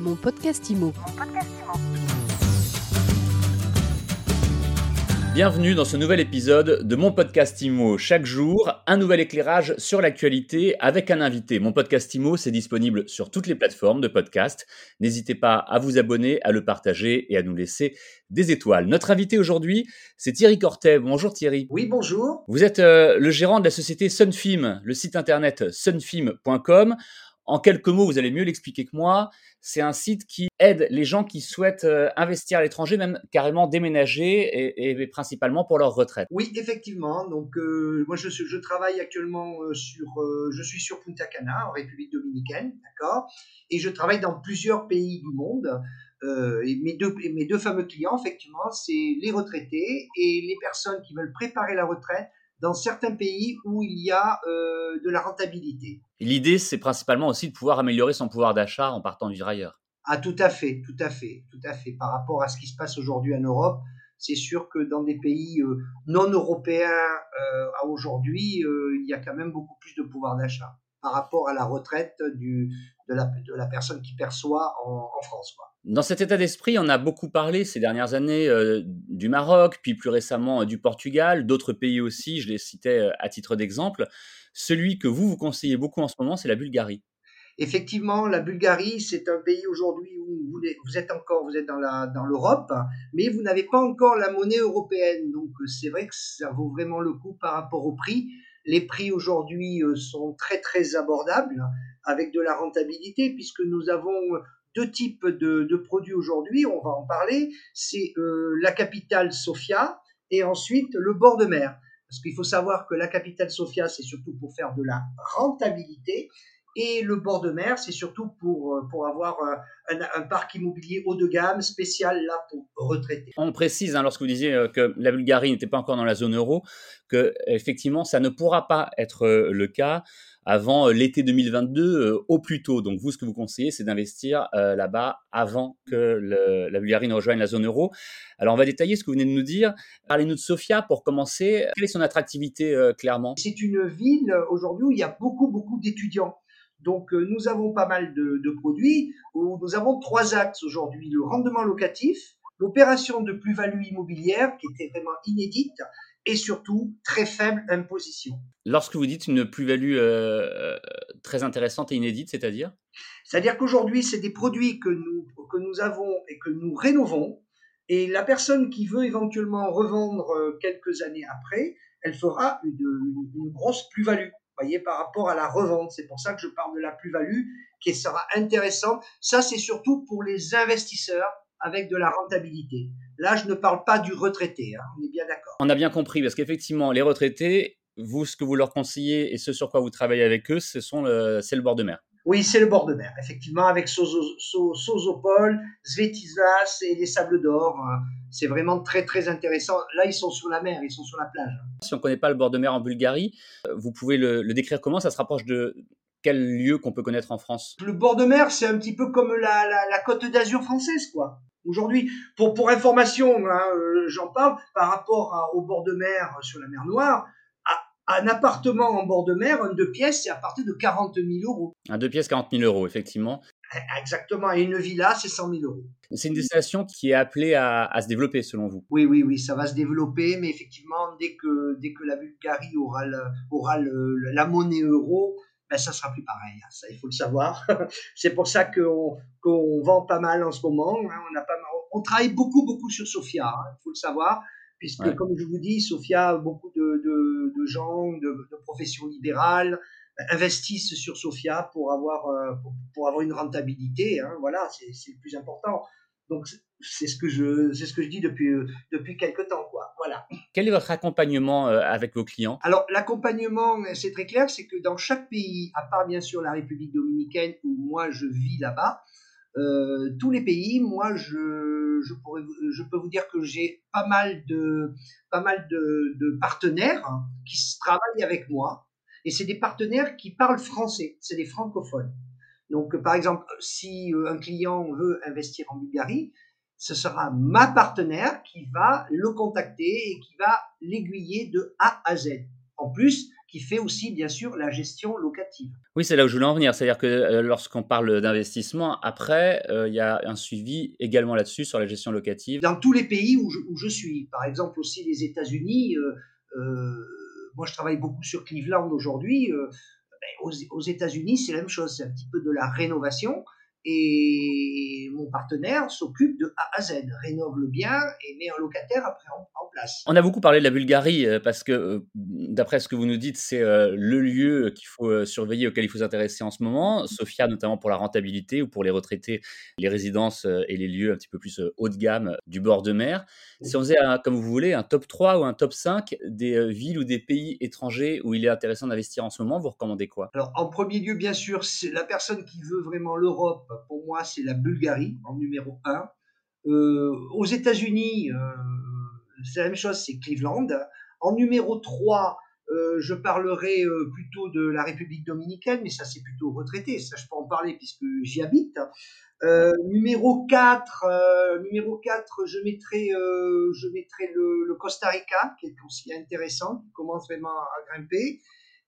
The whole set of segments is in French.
Mon podcast IMO. Bienvenue dans ce nouvel épisode de mon podcast IMO. Chaque jour, un nouvel éclairage sur l'actualité avec un invité. Mon podcast IMO, c'est disponible sur toutes les plateformes de podcast. N'hésitez pas à vous abonner, à le partager et à nous laisser des étoiles. Notre invité aujourd'hui, c'est Thierry Cortet. Bonjour Thierry. Oui, bonjour. Vous êtes euh, le gérant de la société Sunfilm, le site internet sunfilm.com. En quelques mots, vous allez mieux l'expliquer que moi. C'est un site qui aide les gens qui souhaitent euh, investir à l'étranger, même carrément déménager, et, principalement pour leur retraite. Oui, effectivement. Donc, euh, moi, je, travaille actuellement euh, sur, je suis sur Punta Cana, en République dominicaine, d'accord, et je travaille dans plusieurs pays du monde. mes deux, mes deux fameux clients, effectivement, c'est les retraités et les personnes qui veulent préparer la retraite dans certains pays où il y a euh, de la rentabilité. L'idée, c'est principalement aussi de pouvoir améliorer son pouvoir d'achat en partant vivre ailleurs. Ah, tout à fait, tout à fait, tout à fait. Par rapport à ce qui se passe aujourd'hui en Europe, c'est sûr que dans des pays euh, non européens euh, à aujourd'hui, il y a quand même beaucoup plus de pouvoir d'achat par rapport à la retraite du, de, la, de la personne qui perçoit en, en France. Quoi. Dans cet état d'esprit, on a beaucoup parlé ces dernières années euh, du Maroc, puis plus récemment euh, du Portugal, d'autres pays aussi, je les citais euh, à titre d'exemple. Celui que vous, vous conseillez beaucoup en ce moment, c'est la Bulgarie. Effectivement, la Bulgarie, c'est un pays aujourd'hui où vous, vous, êtes encore, vous êtes dans, la, dans l'Europe, mais vous n'avez pas encore la monnaie européenne. Donc c'est vrai que ça vaut vraiment le coup par rapport au prix. Les prix aujourd'hui sont très très abordables avec de la rentabilité puisque nous avons deux types de, produits aujourd'hui, on va en parler. C'est euh, la capitale Sofia et ensuite le bord de mer. Parce qu'il faut savoir que la capitale Sofia, c'est surtout pour faire de la rentabilité. Et le bord de mer, c'est surtout pour, euh, pour avoir euh, un, parc immobilier haut de gamme spécial là pour retraiter. On précise, hein, lorsque vous disiez que la Bulgarie n'était pas encore dans la zone euro, que effectivement, ça ne pourra pas être le cas avant euh, l'été 2022 euh, au plus tôt. Donc vous, ce que vous conseillez, c'est d'investir euh, là-bas avant que la Bulgarie ne rejoigne la zone euro. Alors on va détailler ce que vous venez de nous dire. Parlez-nous de Sofia pour commencer. Quelle est son attractivité clairement? C'est une ville aujourd'hui où il y a beaucoup, beaucoup d'étudiants. Donc nous avons pas mal de, de produits où nous avons trois axes aujourd'hui. Le rendement locatif, l'opération de plus-value immobilière qui était vraiment inédite et surtout très faible imposition. Lorsque vous dites une plus-value euh, très intéressante et inédite, c'est-à-dire? C'est-à-dire qu'aujourd'hui, c'est des produits que nous, que nous avons et que nous rénovons. Et la personne qui veut éventuellement revendre euh, quelques années après, elle fera une, une, grosse plus-value voyez, par rapport à la revente. C'est pour ça que je parle de la plus-value qui sera intéressante. Ça, c'est surtout pour les investisseurs avec de la rentabilité. Là, je ne parle pas du retraité, hein, on est bien d'accord. On a bien compris, parce qu'effectivement, les retraités, vous, ce que vous leur conseillez et ce sur quoi vous travaillez avec eux, ce c'est le bord de mer. Oui, c'est le bord de mer, effectivement, avec Sozopol, Svetisvas et les Sables d'Or. Hein. C'est vraiment très, très intéressant. Là, ils sont sur la mer, ils sont sur la plage. Si on ne connaît pas le bord de mer en Bulgarie, euh, vous pouvez le, décrire comment? Ça se rapproche de quel lieu qu'on peut connaître en France? Le bord de mer, c'est un petit peu comme la, la côte d'Azur française, quoi. Aujourd'hui, pour, pour information, hein, euh, j'en parle, par rapport au bord de mer sur la mer Noire, un appartement en bord de mer, un deux pièces, c'est à partir de 40 000 euros. Un deux pièces, 40 000 euros, effectivement. Exactement, et une villa, c'est 100 000 euros. C'est une destination qui est appelée à, à, se développer, selon vous? Oui, oui, oui, ça va se développer, mais effectivement, dès que, dès que la Bulgarie aura, aura la monnaie euro, ben, ça sera plus pareil. Hein, ça, il faut le savoir. c'est pour ça qu'on qu'on vend pas mal en ce moment. Hein, on, a pas on travaille beaucoup, beaucoup sur Sofia. Hein, il faut le savoir. Puisque, comme je vous dis, Sofia, beaucoup de, de, de gens, de, de, professions libérales investissent sur Sofia pour avoir, euh, pour, pour avoir une rentabilité. Hein, voilà, c'est le plus important. Donc, c'est ce que je, c'est ce que je dis depuis, euh, depuis quelques temps, quoi. Voilà. Quel est votre accompagnement euh, avec vos clients? Alors, l'accompagnement, c'est très clair, c'est que dans chaque pays, à part bien sûr la République dominicaine où moi je vis là-bas, euh, tous les pays, moi je, peux vous dire que j'ai pas mal de partenaires qui travaillent avec moi. Et c'est des partenaires qui parlent français, c'est des francophones. Donc, par exemple, si euh, un client veut investir en Bulgarie, ce sera ma partenaire qui va le contacter et qui va l'aiguiller de A à Z. En plus, qui fait aussi, bien sûr, la gestion locative. Oui, c'est là où je voulais en venir. C'est-à-dire que euh, lorsqu'on parle d'investissement, après, euh, il y a un suivi également là-dessus sur la gestion locative. Dans tous les pays où je, suis, par exemple aussi les États-Unis, moi je travaille beaucoup sur Cleveland aujourd'hui. Ben, aux, aux États-Unis, c'est la même chose, c'est un petit peu de la rénovation et mon partenaire s'occupe de A à Z, rénove le bien et met un locataire après en, place. On a beaucoup parlé de la Bulgarie euh, parce que, euh, d'après ce que vous nous dites, c'est euh, le lieu qu'il faut surveiller, auquel il faut s'intéresser en ce moment. Sofia, notamment pour la rentabilité ou pour les retraités, les résidences et les lieux un petit peu plus haut de gamme du bord de mer. Si on faisait, comme vous voulez, un top 3 ou un top 5 des villes ou des pays étrangers où il est intéressant d'investir en ce moment, vous recommandez quoi? Alors, en premier lieu, bien sûr, c'est la personne qui veut vraiment l'Europe pour moi, c'est la Bulgarie en numéro 1. Euh, aux États-Unis, euh, c'est la même chose, c'est Cleveland. En numéro 3, euh, je parlerai plutôt de la République dominicaine, mais ça c'est plutôt retraité, ça je peux en parler puisque j'y habite. numéro 4, numéro 4, je mettrai, je mettrai le, le, Costa Rica, qui est aussi intéressant, qui commence vraiment à grimper.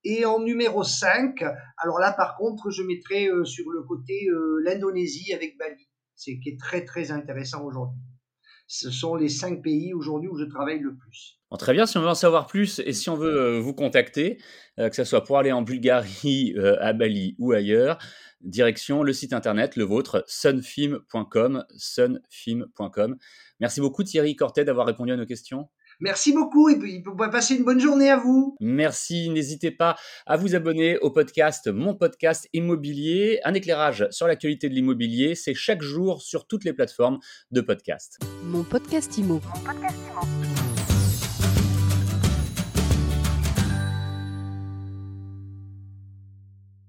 Et en numéro 5, alors là par contre, je mettrai euh, sur le côté euh, l'Indonésie avec Bali, c'est qui est très très intéressant aujourd'hui. Ce sont les cinq pays aujourd'hui où je travaille le plus. très bien, si on veut en savoir plus et si on veut euh, vous contacter, que ce soit pour aller en Bulgarie, à Bali ou ailleurs, direction le site internet, le vôtre, sunfilm.com, sunfilm.com. Merci beaucoup Thierry Cortet d'avoir répondu à nos questions. Merci beaucoup et puis passer une bonne journée à vous. Merci. N'hésitez pas à vous abonner au podcast Mon podcast immobilier, un éclairage sur l'actualité de l'immobilier. C'est chaque jour sur toutes les plateformes de podcast. Mon podcast Mon podcast immo.